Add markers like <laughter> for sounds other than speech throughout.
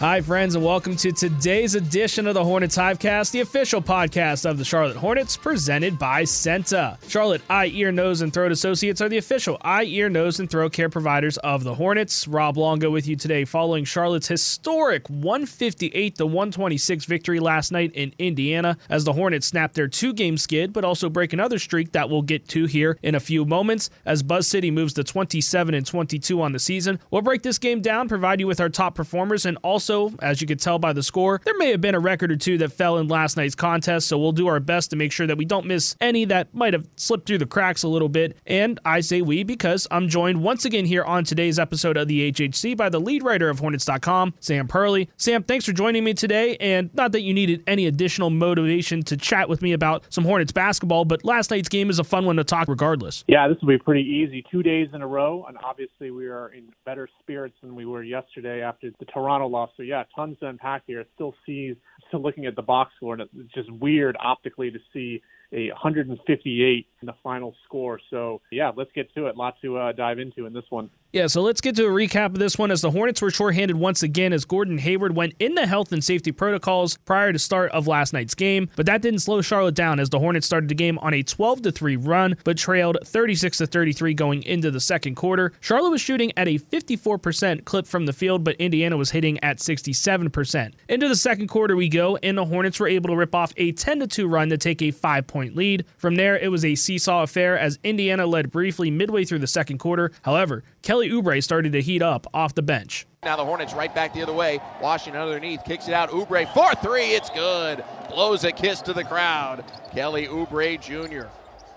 Hi, friends, and welcome to today's edition of the Hornets Hivecast, the official podcast of the Charlotte Hornets, presented by CEENTA. Charlotte Eye, Ear, Nose, and Throat Associates are the official eye, ear, nose, and throat care providers of the Hornets. Rob Longo with you today, following Charlotte's historic 158 to 126 victory last night in Indiana, as the Hornets snapped their two-game skid, but also break another streak that we'll get to here in a few moments. As Buzz City moves to 27 and 22 on the season, we'll break this game down, provide you with our top performers, and also as you could tell by the score, there may have been a record or two that fell in last night's contest, so we'll do our best to make sure that we don't miss any that might have slipped through the cracks a little bit. And I say we because I'm joined once again here on today's episode of the HHC by the lead writer of Hornets.com, Sam Perley. Sam, thanks for joining me today. And not that you needed any additional motivation to chat with me about some Hornets basketball, but last night's game is a fun one to talk regardless. Yeah, this will be pretty easy. Two days in a row, and obviously we are in better spirits than we were yesterday after the Toronto loss. So yeah, tons to unpack here. Still sees, still looking at the box score, and it's just weird optically to see a 158 in the final score. So yeah, let's get to it. Lot to uh, dive into in this one. Yeah, so let's get to a recap of this one as the Hornets were shorthanded once again as Gordon Hayward went into health and safety protocols prior to start of last night's game, but that didn't slow Charlotte down as the Hornets started the game on a 12 to 3 run but trailed 36 to 33 going into the second quarter. Charlotte was shooting at a 54% clip from the field, but Indiana was hitting at 67%. Into the second quarter we go and the Hornets were able to rip off a 10 to 2 run to take a 5-point lead. From there it was a seesaw affair as Indiana led briefly midway through the second quarter. However, Kelly Oubre started to heat up off the bench. Now the Hornets right back the other way. Washington underneath, kicks it out. Oubre for three, it's good. Blows a kiss to the crowd. Kelly Oubre Jr.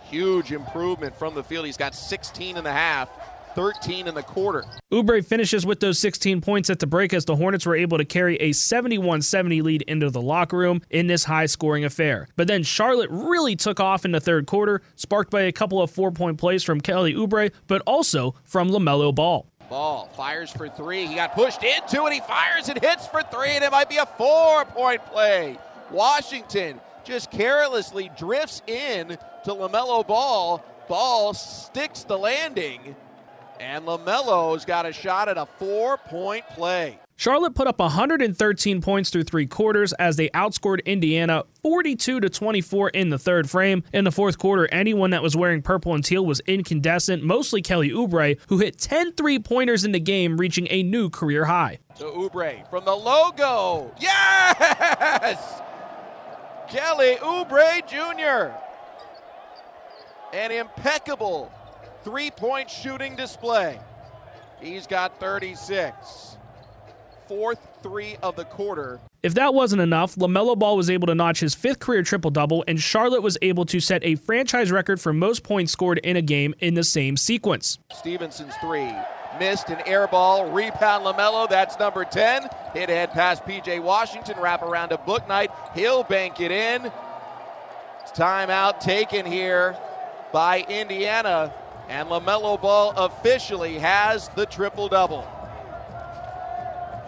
Huge improvement from the field. He's got 16 and a half. 13 in the quarter. Oubre finishes with those 16 points at the break as the Hornets were able to carry a 71-70 lead into the locker room in this high-scoring affair. But then Charlotte really took off in the third quarter, sparked by a couple of four-point plays from Kelly Oubre, but also from LaMelo Ball. Ball fires for three. He got pushed into it. He fires and hits for three, and it might be a four-point play. Washington just carelessly drifts in to LaMelo Ball. Ball sticks the landing and LaMelo's got a shot at a four point play. Charlotte put up 113 points through three quarters as they outscored Indiana 42 to 24 in the third frame. In the fourth quarter, anyone that was wearing purple and teal was incandescent, mostly Kelly Oubre, who hit 10 three pointers in the game, reaching a new career high. To Oubre from the logo. Yes! Kelly Oubre Jr. An impeccable three point shooting display. He's got 36. Fourth three of the quarter. If that wasn't enough, LaMelo Ball was able to notch his fifth career triple double, and Charlotte was able to set a franchise record for most points scored in a game in the same sequence. Stephenson's three. missed an air ball. Rebound LaMelo, that's number 10. Hit ahead past PJ Washington, wrap around to Bouknight. He'll bank it in. Timeout taken here by Indiana, and LaMelo Ball officially has the triple double.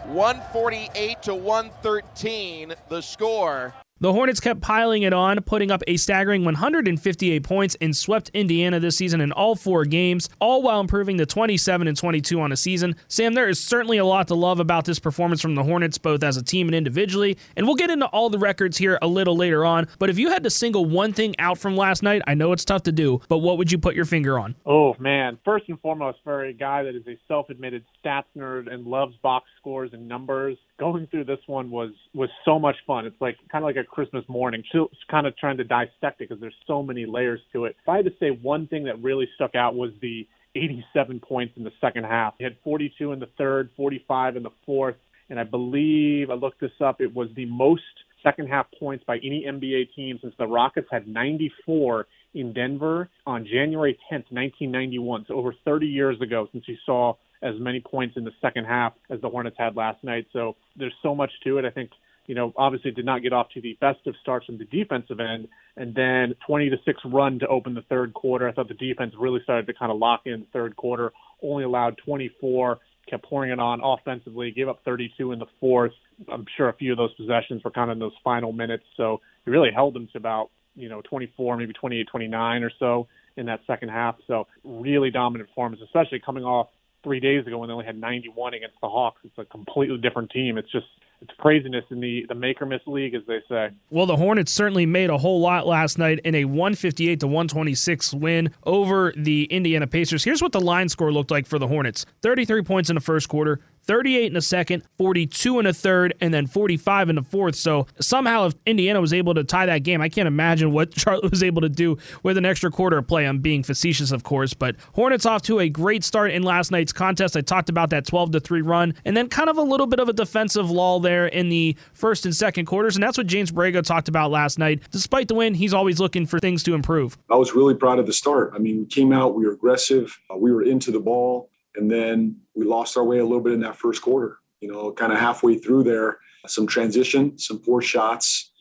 148 to 113, the score. The Hornets kept piling it on, putting up a staggering 158 points and swept Indiana this season in all four games, all while improving to 27 and 22 on a season. Sam, there is certainly a lot to love about this performance from the Hornets, both as a team and individually, and we'll get into all the records here a little later on. But if you had to single one thing out from last night, I know it's tough to do, but what would you put your finger on? Oh man, first and foremost, for a guy that is a self-admitted stats nerd and loves box scores and numbers, going through this one was was so much fun. It's like kind of like a Christmas morning. Just kind of trying to dissect it because there's so many layers to it. If I had to say one thing that really stuck out was the 87 points in the second half. He had 42 in the third, 45 in the fourth, and I believe I looked this up. It was the most second half points by any NBA team since the Rockets had 94 in Denver on January 10th, 1991. So over 30 years ago since you saw as many points in the second half as the Hornets had last night. So there's so much to it. I think you know, obviously did not get off to the best of starts from the defensive end, and then 20 to six run to open the third quarter. I thought the defense really started to kind of lock in the third quarter. Only allowed 24, kept pouring it on offensively. Gave up 32 in the fourth. I'm sure a few of those possessions were kind of in those final minutes, so he really held them to about you know 24, maybe 28, 29 or so in that second half. So really dominant performance, especially coming off three days ago when they only had 91 against the Hawks. It's a completely different team. It's just it's craziness in the the make or miss league, as they say. Well, the Hornets certainly made a whole lot last night in a 158 to 126 win over the Indiana Pacers. Here's what the line score looked like for the Hornets: 33 points in the first quarter, 38 in a second, 42 in a third, and then 45 in the fourth. So somehow, if Indiana was able to tie that game, I can't imagine what <laughs> Charlotte was able to do with an extra quarter of play. I'm being facetious, of course, but Hornets off to a great start in last night's contest. I talked about that 12 to 3 run, and then kind of a little bit of a defensive lull there in the first and second quarters, and that's what James Borrego talked about last night. Despite the win, he's always looking for things to improve. I was really proud of the start. I mean, we came out, we were aggressive, uh, we were into the ball. And then we lost our way a little bit in that first quarter. You know, kind of halfway through there, some transition, some poor shots,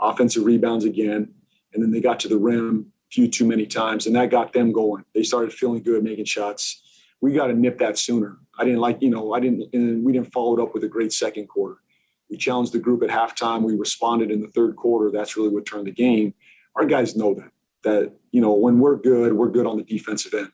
offensive rebounds again. And then they got to the rim a few too many times, and that got them going. They started feeling good, making shots. We got to nip that sooner. I didn't like, you know, I didn't, and we didn't follow it up with a great second quarter. We challenged the group at halftime. We responded in the third quarter. That's really what turned the game. Our guys know that, that, you know, when we're good, we're good on the defensive end.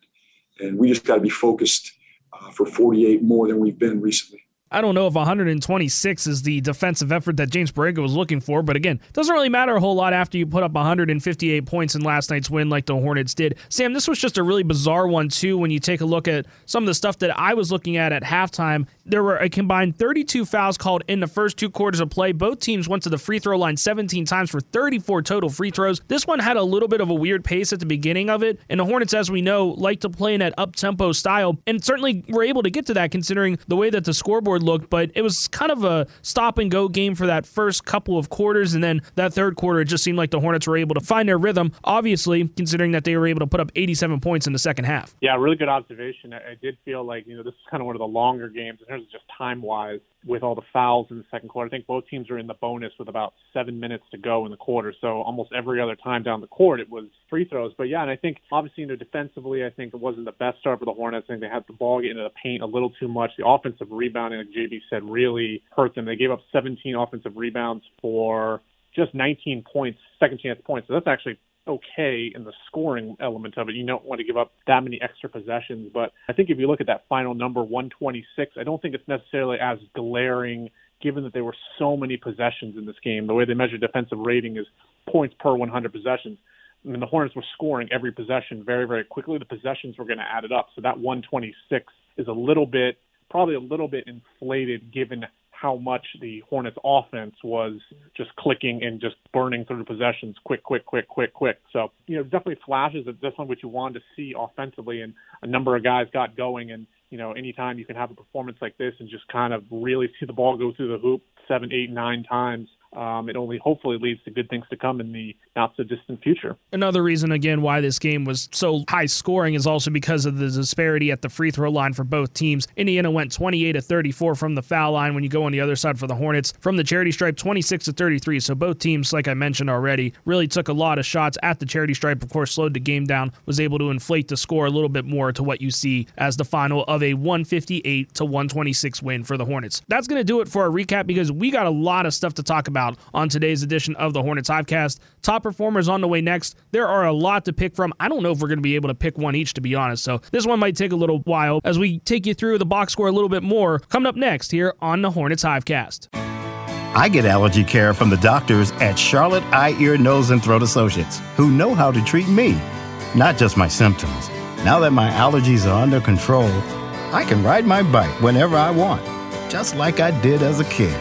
And we just got to be focused uh, for 48 more than we've been recently. I don't know if 126 is the defensive effort that James Borrego was looking for, but again, doesn't really matter a whole lot after you put up 158 points in last night's win like the Hornets did. Sam, this was just a really bizarre one too when you take a look at some of the stuff that I was looking at at halftime. There were a combined 32 fouls called in the first two quarters of play. Both teams went to the free throw line 17 times for 34 total free throws. This one had a little bit of a weird pace at the beginning of it, and the Hornets, as we know, like to play in that up-tempo style, and certainly were able to get to that considering the way that the scoreboard looked, but it was kind of a stop and go game for that first couple of quarters. And then that third quarter, it just seemed like the Hornets were able to find their rhythm, obviously, considering that they were able to put up 87 points in the second half. Yeah, really good observation. I did feel like, you know, this is kind of one of the longer games in terms of just time wise with all the fouls in the second quarter. I think both teams are in the bonus with about seven minutes to go in the quarter. So almost every other time down the court, it was free throws. But yeah, and I think obviously, you know, defensively, I think it wasn't the best start for the Hornets. I think they had the ball get into the paint a little too much. The offensive rebounding, like JB said, really hurt them. They gave up 17 offensive rebounds for just 19 points, second chance points. So that's actually okay in the scoring element of it. You don't want to give up that many extra possessions. But I think if you look at that final number, 126, I don't think it's necessarily as glaring given that there were so many possessions in this game. The way they measure defensive rating is points per 100 possessions. I mean, the Hornets were scoring every possession very, very quickly. The possessions were going to add it up. So that 126 is a little bit, probably a little bit inflated given how much the Hornets offense was just clicking and just burning through possessions quick, quick, quick, quick, quick. So, you know, definitely flashes of this one, what you wanted to see offensively. And a number of guys got going. And, you know, anytime you can have a performance like this and just kind of really see the ball go through the hoop seven, eight, nine times, um, it only hopefully leads to good things to come in the not so distant future. Another reason, again, why this game was so high scoring is also because of the disparity at the free throw line for both teams. Indiana went 28 to 34 from the foul line. When you go on the other side for the Hornets, from the charity stripe, 26 to 33. So both teams, like I mentioned already, really took a lot of shots at the charity stripe. Of course, slowed the game down, was able to inflate the score a little bit more to what you see as the final of a 158 to 126 win for the Hornets. That's going to do it for our recap because we got a lot of stuff to talk about on today's edition of the Hornets Hivecast. Top performers on the way next. There are a lot to pick from. I don't know if we're going to be able to pick one each, to be honest. So this one might take a little while as we take you through the box score a little bit more. Coming up next here on the Hornets Hivecast. I get allergy care from the doctors at Charlotte Eye, Ear, Nose, and Throat Associates who know how to treat me, not just my symptoms. Now that my allergies are under control, I can ride my bike whenever I want, just like I did as a kid.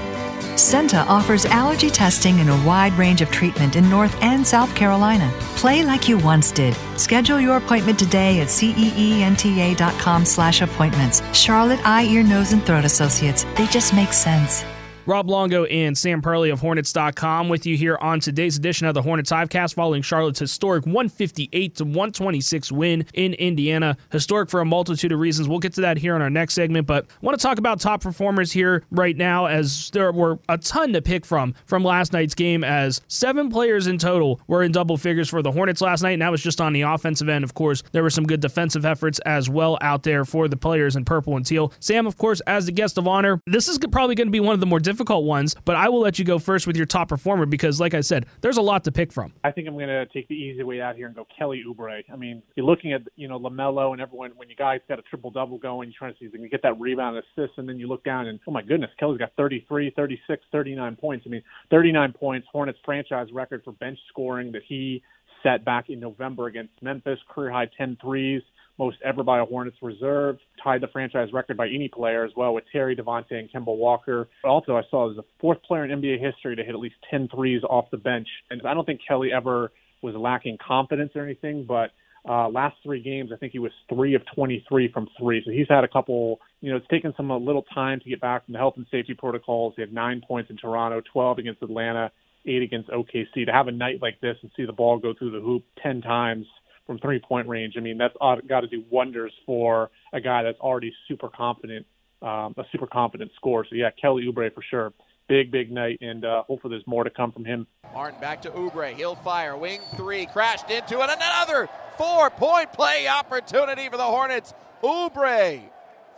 CEENTA offers allergy testing and a wide range of treatment in North and South Carolina. Play like you once did. Schedule your appointment today at ceenta.com slash appointments. Charlotte Eye, Ear, Nose, and Throat Associates. They just make sense. Rob Longo and Sam Perley of Hornets.com with you here on today's edition of the Hornets Hivecast following Charlotte's historic 158 to 126 win in Indiana. Historic for a multitude of reasons. We'll get to that here in our next segment, but I want to talk about top performers here right now as there were a ton to pick from from last night's game as seven players in total were in double figures for the Hornets last night, and that was just on the offensive end. Of course, there were some good defensive efforts as well out there for the players in purple and teal. Sam, of course, as the guest of honor, this is probably going to be one of the more difficult difficult ones, but I will let you go first with your top performer because, like I said, there's a lot to pick from. I think I'm going to take the easy way out here and go Kelly Oubre. I mean, you're looking at you know LaMelo and everyone when you guys got a triple double going, you're trying to see if you can get that rebound assist, and then you look down and oh my goodness, Kelly's got 33, 36, 39 points. I mean, 39 points, Hornets franchise record for bench scoring that he set back in November against Memphis, career high 10 threes most ever by a Hornets reserve, tied the franchise record by any player as well with Terry Devonte' and Kemba Walker. Also, I saw as the fourth player in NBA history to hit at least 10 threes off the bench. And I don't think Kelly ever was lacking confidence or anything, but uh, last three games, I think he was three of 23 from three. So he's had a couple, you know, it's taken some a little time to get back from the health and safety protocols. He had nine points in Toronto, 12 against Atlanta, eight against OKC. To have a night like this and see the ball go through the hoop 10 times from three point range. I mean, that's got to do wonders for a guy that's already super confident, um, a super confident score. So yeah, Kelly Oubre for sure. Big, big night, and uh, hopefully there's more to come from him. Martin back to Oubre. He'll fire. Wing three. Crashed into it. Another four point play opportunity for the Hornets. Oubre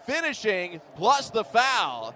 finishing plus the foul.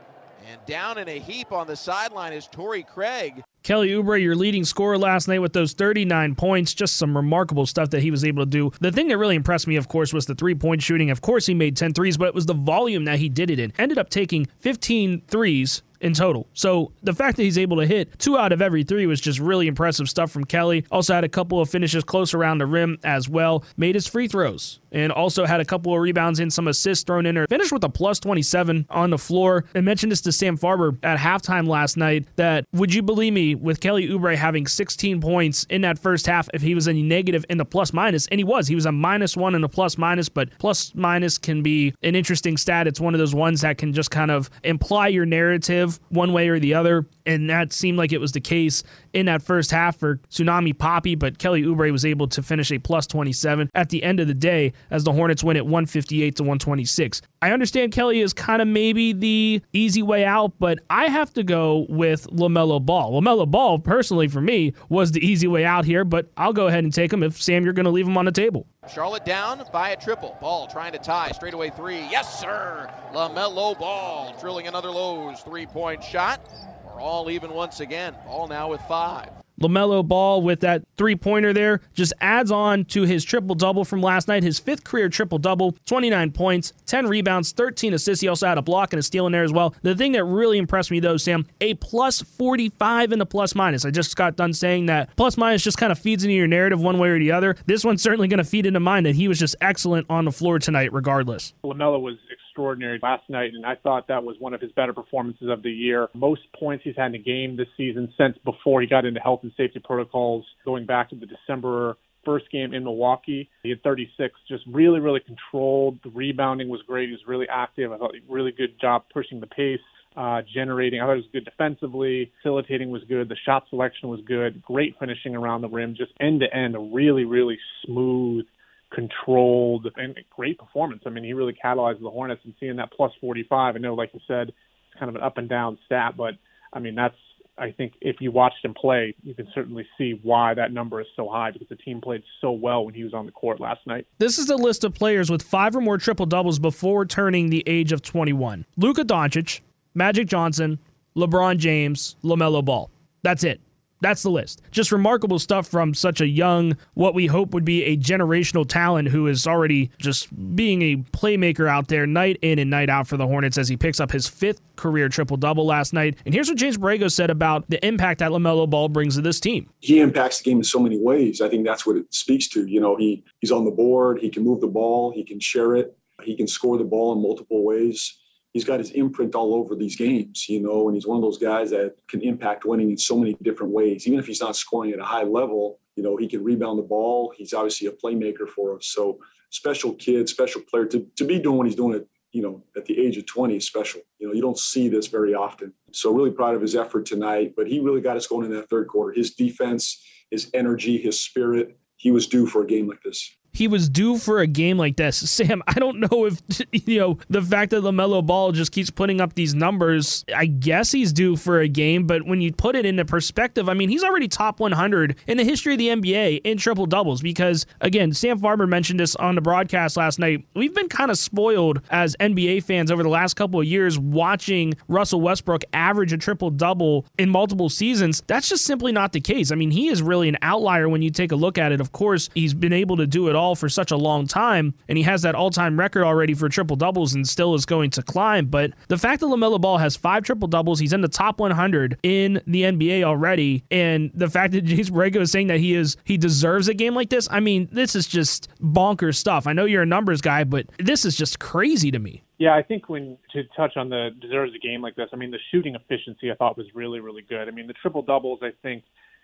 And down in a heap on the sideline is Torrey Craig. Kelly Oubre, your leading scorer last night with those 39 points. Just some remarkable stuff that he was able to do. The thing that really impressed me, of course, was the three point shooting. Of course, he made 10 threes, but it was the volume that he did it in. Ended up taking 15 threes in total. So the fact that he's able to hit two out of every three was just really impressive stuff from Kelly. Also had a couple of finishes close around the rim as well. Made his free throws and also had a couple of rebounds and some assists thrown in there. Finished with a plus 27 on the floor. I mentioned this to Sam Farber at halftime last night that would you believe me with Kelly Oubre having 16 points in that first half if he was a negative in the plus minus and he was. He was a minus 1 in the plus minus, but plus minus can be an interesting stat. It's one of those ones that can just kind of imply your narrative one way or the other. And that seemed like it was the case in that first half for Tsunami Papi, but Kelly Oubre was able to finish a plus 27 at the end of the day as the Hornets win at 158 to 126. I understand Kelly is kind of maybe the easy way out, but I have to go with LaMelo Ball. LaMelo Ball, personally, for me, was the easy way out here, but I'll go ahead and take him if, Sam, you're going to leave him on the table. Charlotte down by a triple. Ball trying to tie. Straightaway three. Yes, sir. LaMelo Ball drilling another Lowe's three point shot. We're all even once again. Ball now with five. LaMelo Ball with that three pointer there just adds on to his triple double from last night, his fifth career triple double, 29 points, 10 rebounds, 13 assists. He also had a block and a steal in there as well. The thing that really impressed me though, Sam, a plus 45 in the plus minus. I just got done saying that plus minus just kind of feeds into your narrative one way or the other. This one's certainly going to feed into mine that he was just excellent on the floor tonight, regardless. LaMelo was extraordinary last night, and I thought that was one of his better performances of the year. Most points he's had in a game this season since before he got into health and safety protocols, going back to the December first game in Milwaukee. He had 36, just really, really controlled. The rebounding was great. He was really active. I thought he really good job pushing the pace. uh, generating. I thought it was good defensively. Facilitating was good. The shot selection was good. Great finishing around the rim. Just end to end, a really, really smooth, controlled, and great performance. I mean, he really catalyzed the Hornets and seeing that plus 45. I know, like you said, it's kind of an up and down stat, but I mean, that's I think if you watched him play, you can certainly see why that number is so high because the team played so well when he was on the court last night. This is a list of players with five or more triple doubles before turning the age of 21 Luka Doncic, Magic Johnson, LeBron James, LaMelo Ball. That's it. That's the list. Just remarkable stuff from such a young, what we hope would be a generational talent who is already just being a playmaker out there night in and night out for the Hornets as he picks up his fifth career triple double last night. And here's what James Borrego said about the impact that LaMelo Ball brings to this team. He impacts the game in so many ways. I think that's what it speaks to. You know, he he's on the board, he can move the ball, he can share it, he can score the ball in multiple ways he's got his imprint all over these games, you know, and he's one of those guys that can impact winning in so many different ways. Even if he's not scoring at a high level, you know, he can rebound the ball. He's obviously a playmaker for us. So special kid, special player to, to be doing what he's doing at, you know, at the age of 20 is special. You know, you don't see this very often. So really proud of his effort tonight, but he really got us going in that third quarter. His defense, his energy, his spirit, he was due for a game like this he was due for a game like this. <laughs> Sam, I don't know if, <laughs> you know, the fact that LaMelo Ball just keeps putting up these numbers, I guess he's due for a game, but when you put it into perspective, I mean, he's already top 100 in the history of the NBA in triple doubles because, again, Sam Farber mentioned this on the broadcast last night. We've been kind of spoiled as NBA fans over the last couple of years watching Russell Westbrook average a triple double in multiple seasons. That's just simply not the case. I mean, he is really an outlier when you take a look at it. Of course, he's been able to do it all all for such a long time, and he has that all time record already for triple doubles and still is going to climb. But the fact that LaMelo Ball has five triple doubles, he's in the top 100 in the NBA already, and the fact that <laughs> James Borrego is saying that he is he deserves a game like this, I mean, this is just bonkers stuff. I know you're a numbers guy, but this is just crazy to me. Yeah, I think when to touch on the deserves a game like this, I mean the shooting efficiency I thought was really really good. I mean the triple doubles I think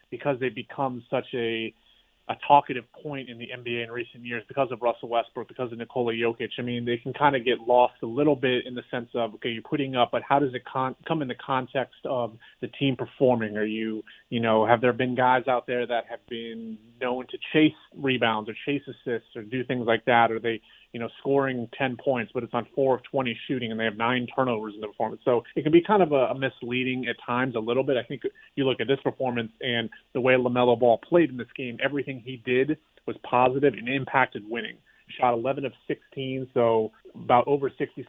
because they become such a a talkative point in the NBA in recent years because of Russell Westbrook, because of Nikola Jokic. I mean, they can kind of get lost a little bit in the sense of, okay, you're putting up, but how does it con- come in the context of the team performing? Are you, you know, have there been guys out there that have been known to chase rebounds or chase assists or do things like that? Are they, you know, scoring 10 points, but it's on four of 20 shooting and they have nine turnovers in the performance. So it can be kind of a, a misleading at times a little bit. I think you look at this performance and the way LaMelo Ball played in this game, everything he did was positive and impacted winning. Shot 11 of 16, so about over 66%.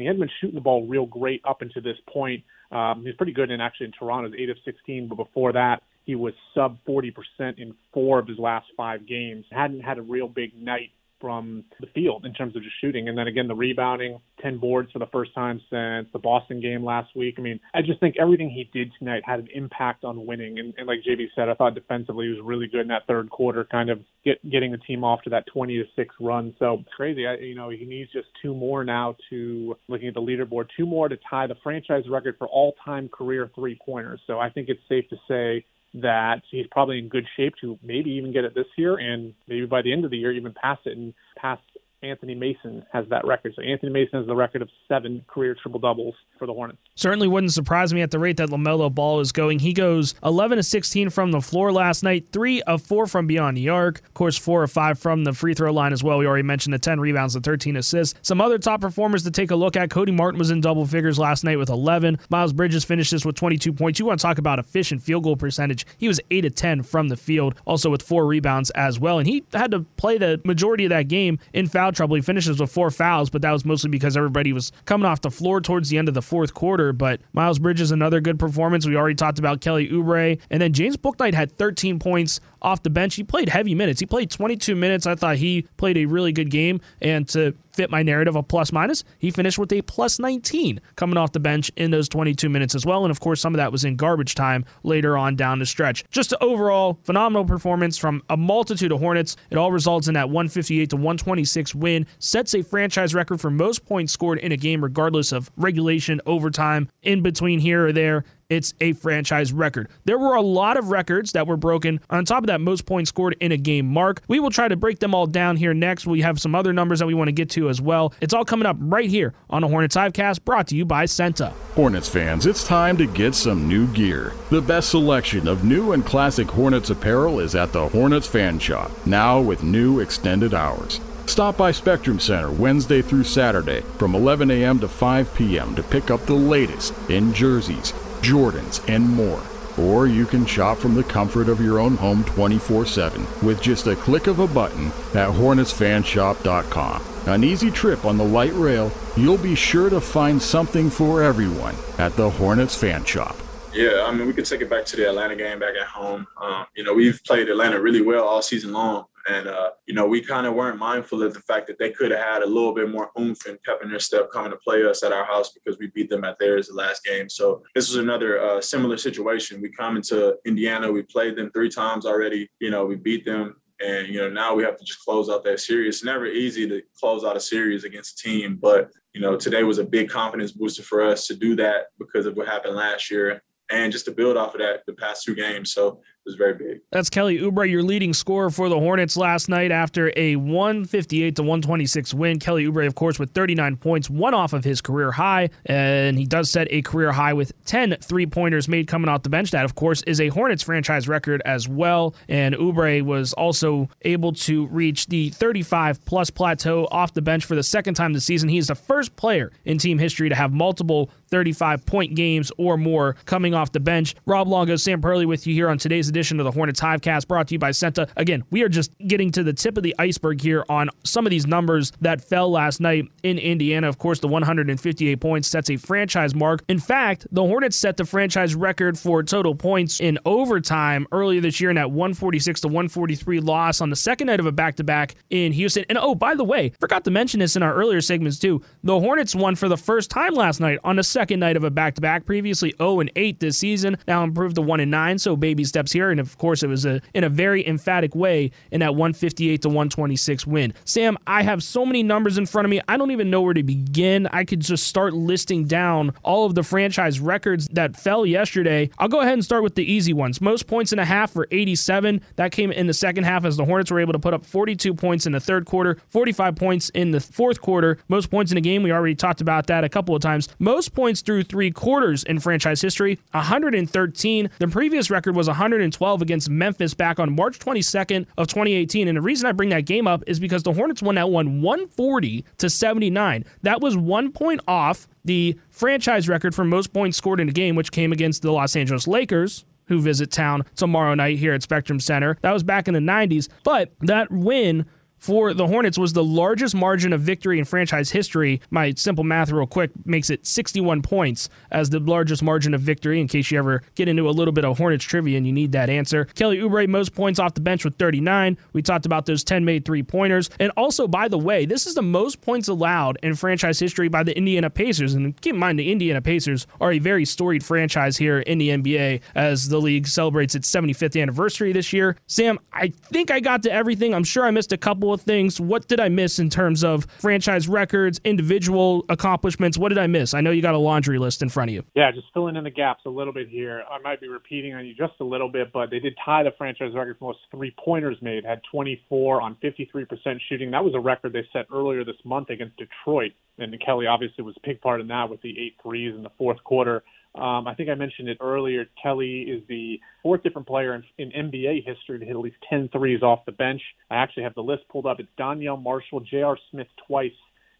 He hadn't been shooting the ball real great up until this point. Um, he's pretty good in actually in Toronto's 8 of 16, but before that, he was sub 40% in four of his last five games. Hadn't had a real big night from the field in terms of just shooting. And then again, the rebounding, 10 boards for the first time since the Boston game last week. I mean, I just think everything he did tonight had an impact on winning. And, and like JB said, I thought defensively he was really good in that third quarter, kind of get, getting the team off to that 20 to 6 run. So crazy. I, you know, he needs just two more now to, looking at the leaderboard, two more to tie the franchise record for all time career three pointers. So I think it's safe to say that he's probably in good shape to maybe even get it this year and maybe by the end of the year even pass it and pass Anthony Mason has that record. So Anthony Mason has the record of seven career triple doubles for the Hornets. Certainly wouldn't surprise me at the rate that LaMelo Ball is going. He goes 11 to 16 from the floor last night, three of four from beyond the arc. Of course, four of five from the free throw line as well. We already mentioned the 10 rebounds and 13 assists. Some other top performers to take a look at. Cody Martin was in double figures last night with 11. Miles Bridges finished this with 22 points. You want to talk about efficient field goal percentage? He was 8 of 10 from the field, also with four rebounds as well. And he had to play the majority of that game in foul trouble. He finishes with four fouls, but that was mostly because everybody was coming off the floor towards the end of the fourth quarter. But Miles Bridges, another good performance. We already talked about Kelly Oubre. And then James Bouknight had 13 points off the bench. He played heavy minutes. He played 22 minutes. I thought he played a really good game. And to fit my narrative of plus minus, he finished with a plus 19 coming off the bench in those 22 minutes as well. And of course, some of that was in garbage time later on down the stretch. Just an overall phenomenal performance from a multitude of Hornets. It all results in that 158 to 126 win, sets a franchise record for most points scored in a game, regardless of regulation, overtime, in between here or there it's a franchise record. There were a lot of records that were broken. On top of that, most points scored in a game mark. We will try to break them all down here next. We have some other numbers that we want to get to as well. It's all coming up right here on the Hornets Hivecast, brought to you by CEENTA. Hornets fans, it's time to get some new gear. The best selection of new and classic Hornets apparel is at the Hornets Fan Shop, now with new extended hours. Stop by Spectrum Center Wednesday through Saturday from 11 a.m. to 5 p.m. to pick up the latest in jerseys, Jordans, and more. Or you can shop from the comfort of your own home 24 7 with just a click of a button at HornetsFanshop.com. An easy trip on the light rail, you'll be sure to find something for everyone at the Hornets Fan Shop. Yeah, I mean, we could take it back to the Atlanta game back at home. Um, you know, we've played Atlanta really well all season long. And, uh, you know, we kind of weren't mindful of the fact that they could have had a little bit more oomph and pep in their step coming to play us at our house because we beat them at theirs the last game. So this was another uh, similar situation. We come into Indiana, we played them three times already. You know, we beat them. And, you know, now we have to just close out that series. It's never easy to close out a series against a team. But, you know, today was a big confidence booster for us to do that because of what happened last year and just to build off of that the past two games. So was very big. That's Kelly Oubre, your leading scorer for the Hornets last night after a 158 to 126 win. Kelly Oubre, of course, with 39 points, one off of his career high, and he does set a career high with 10 three pointers made coming off the bench. That, of course, is a Hornets franchise record as well. And Oubre was also able to reach the 35 plus plateau off the bench for the second time this season. He is the first player in team history to have multiple 35 point games or more coming off the bench. Rob Longo, Sam Perley with you here on today's edition edition of the Hornets Hivecast brought to you by CEENTA. Again, we are just getting to the tip of the iceberg here on some of these numbers that fell last night in Indiana. Of course, the 158 points sets a franchise mark. In fact, the Hornets set the franchise record for total points in overtime earlier this year in that 146 to 143 loss on the second night of a back to back in Houston. And oh, by the way, forgot to mention this in our earlier segments too. The Hornets won for the first time last night on the second night of a back to back. Previously 0 and 8 this season, now improved to 1 and 9. So baby steps here and of course it was a in a very emphatic way in that 158 to 126 win. Sam, I have so many numbers in front of me. I don't even know where to begin. I could just start listing down all of the franchise records that fell yesterday. I'll go ahead and start with the easy ones. Most points in a half for 87. That came in the second half as the Hornets were able to put up 42 points in the third quarter, 45 points in the fourth quarter. Most points in a game, we already talked about that a couple of times. Most points through three quarters in franchise history, 113. The previous record was 112 against Memphis back on March 22nd of 2018. And the reason I bring that game up is because the Hornets won that one 140 to 79. That was one point off the franchise record for most points scored in a game, which came against the Los Angeles Lakers who visit town tomorrow night here at Spectrum Center. That was back in the 90s, but that win for the Hornets was the largest margin of victory in franchise history. My simple math, real quick, makes it 61 points as the largest margin of victory. In case you ever get into a little bit of Hornets trivia and you need that answer, Kelly Oubre most points off the bench with 39. We talked about those 10 made three pointers, and also by the way, this is the most points allowed in franchise history by the Indiana Pacers. And keep in mind, the Indiana Pacers are a very storied franchise here in the NBA as the league celebrates its 75th anniversary this year. Sam, I think I got to everything. I'm sure I missed a couple couple of things. What did I miss in terms of franchise records, individual accomplishments? What did I miss? I know you got a laundry list in front of you. Yeah, just filling in the gaps a little bit here. I might be repeating on you just a little bit, but they did tie the franchise record for most three pointers made, had 24 on 53% shooting. That was a record they set earlier this month against Detroit. And Kelly obviously was a big part in that with the eight threes in the fourth quarter. Um, I think I mentioned it earlier. Kelly is the fourth different player in, in NBA history to hit at least 10 threes off the bench. I actually have the list pulled up. It's Donyell Marshall, J.R. Smith twice,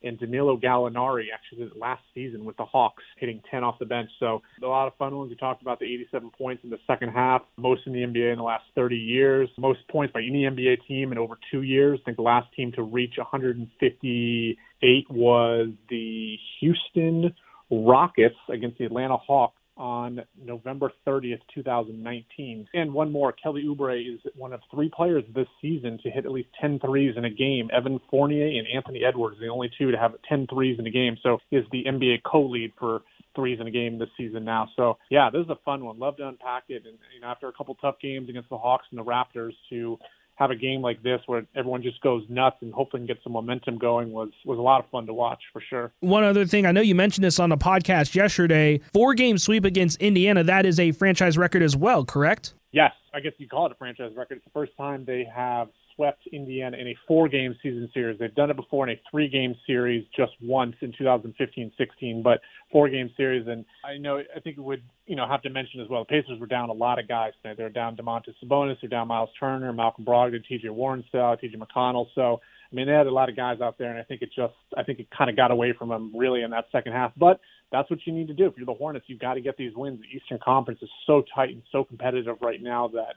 and Danilo Gallinari actually did it last season with the Hawks, hitting 10 off the bench. So a lot of fun ones. We talked about the 87 points in the second half, most in the NBA in the last 30 years, most points by any NBA team in over two years. I think the last team to reach 158 was the Houston Rockets against the Atlanta Hawks on November 30th, 2019. And one more, Kelly Oubre is one of three players this season to hit at least 10 threes in a game. Evan Fournier and Anthony Edwards, the only two to have 10 threes in a game. So is the NBA co-lead for threes in a game this season now. So yeah, this is a fun one. Love to unpack it. And you know, after a couple tough games against the Hawks and the Raptors, to have a game like this where everyone just goes nuts and hopefully can get some momentum going was was a lot of fun to watch for sure. One other thing, I know you mentioned this on the podcast yesterday. Four game sweep against Indiana. That is a franchise record as well, correct? Yes, I guess you call it a franchise record. It's the first time they have swept Indiana in a four game season series. They've done it before in a three game series just once in 2015 16, but four game series. And I know, I think it would, you know, have to mention as well, the Pacers were down a lot of guys tonight. They're down Domantas Sabonis, they're down Miles Turner, Malcolm Brogdon, TJ Warrenstyle, TJ McConnell. So, I mean, they had a lot of guys out there, and I think it just, I think it kind of got away from them really in that second half. But that's what you need to do. If you're the Hornets, you've got to get these wins. The Eastern Conference is so tight and so competitive right now that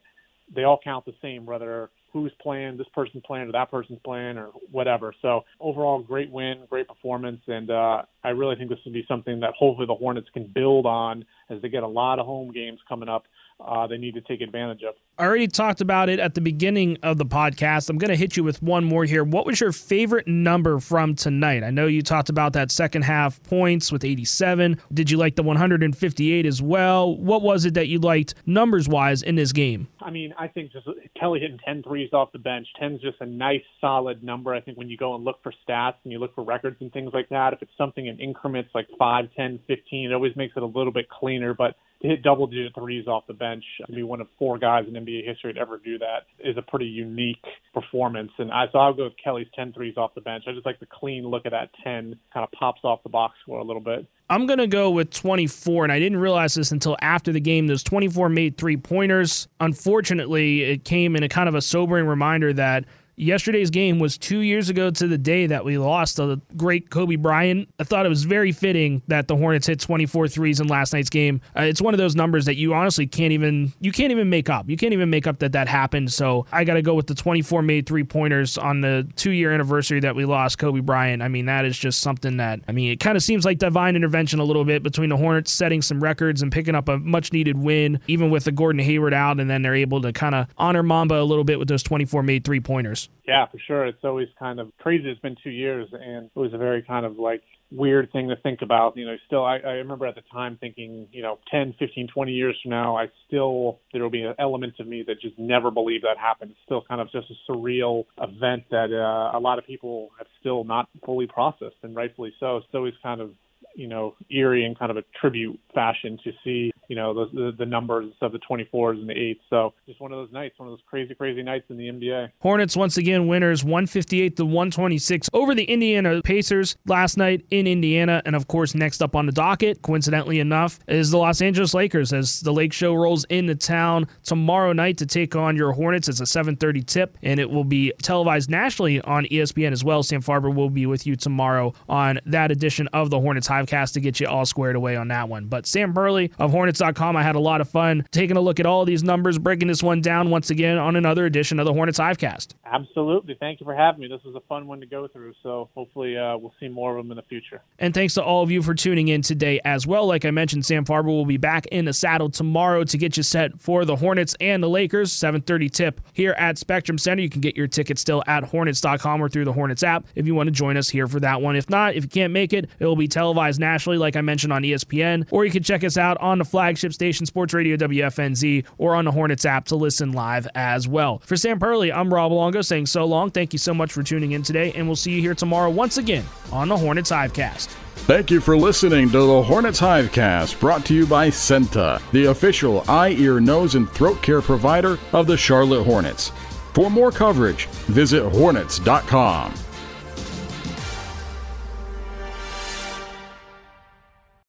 they all count the same, whether who's playing, this person's playing, or that person's playing, or whatever. So overall, great win, great performance, and uh, I really think this will be something that hopefully the Hornets can build on as they get a lot of home games coming up. Uh, they need to take advantage of. I already talked about it at the beginning of the podcast. I'm going to hit you with one more here. What was your favorite number from tonight? I know you talked about that second half points with 87. Did you like the 158 as well? What was it that you liked numbers wise in this game? I mean, I think just Kelly hitting 10 threes off the bench. 10 is just a nice, solid number. I think when you go and look for stats and you look for records and things like that, if it's something in increments like 5, 10, 15, it always makes it a little bit cleaner. But to hit double digit threes off the bench, to be one of four guys in NBA history to ever do that is a pretty unique performance. And I, so I'll go with Kelly's 10 threes off the bench. I just like the clean look at that 10, kind of pops off the box score a little bit. I'm going to go with 24, and I didn't realize this until after the game. Those 24 made three pointers. Unfortunately, it came in a kind of a sobering reminder that Yesterday's game was two years ago to the day that we lost the great Kobe Bryant. I thought it was very fitting that the Hornets hit 24 threes in last night's game. Uh, it's one of those numbers that you honestly can't even you can't even make up. You can't even make up that that happened. So I got to go with the 24 made three pointers on the two year anniversary that we lost Kobe Bryant. I mean that is just something that I mean it kind of seems like divine intervention a little bit between the Hornets setting some records and picking up a much needed win, even with the Gordon Hayward out, and then they're able to kind of honor Mamba a little bit with those 24 made three pointers. Yeah, for sure. It's always kind of crazy. It's been two years, and it was a very kind of like weird thing to think about. You know, still, I, I remember at the time thinking, you know, 10, 15, 20 years from now, I still, there will be an element of me that just never believed that happened. It's still kind of just a surreal event that uh, a lot of people have still not fully processed, and rightfully so. It's always kind of you know eerie and kind of a tribute fashion to see you know the the, numbers of the 24s and the 8s. So just one of those nights, one of those crazy crazy nights in the NBA. Hornets once again winners 158 to 126 over the Indiana Pacers last night in Indiana, and of course next up on the docket, coincidentally enough, is the Los Angeles Lakers as the Lake Show rolls into town tomorrow night to take on your Hornets. It's a 7:30 tip, and it will be televised nationally on ESPN as well. Sam Farber will be with you tomorrow on that edition of the Hornets Hivecast to get you all squared away on that one. But Sam Perley of Hornets.com, I had a lot of fun taking a look at all these numbers, breaking this one down once again on another edition of the Hornets Hivecast. Absolutely. Thank you for having me. This was a fun one to go through. So hopefully uh, we'll see more of them in the future. And thanks to all of you for tuning in today as well. Like I mentioned, Sam Farber will be back in the saddle tomorrow to get you set for the Hornets and the Lakers. 7:30 tip here at Spectrum Center. You can get your tickets still at Hornets.com or through the Hornets app if you want to join us here for that one. If not, if you can't make it, it will be televised nationally, like I mentioned on ESPN, or you can check us out on the flagship station Sports Radio WFNZ or on the Hornets app to listen live as well. For Sam Perley, I'm Rob Longo saying so long. Thank you so much for tuning in today, and we'll see you here tomorrow once again on the Hornets Hivecast. Thank you for listening to the Hornets Hivecast, brought to you by CEENTA, the official eye, ear, nose, and throat care provider of the Charlotte Hornets. For more coverage, visit hornets.com.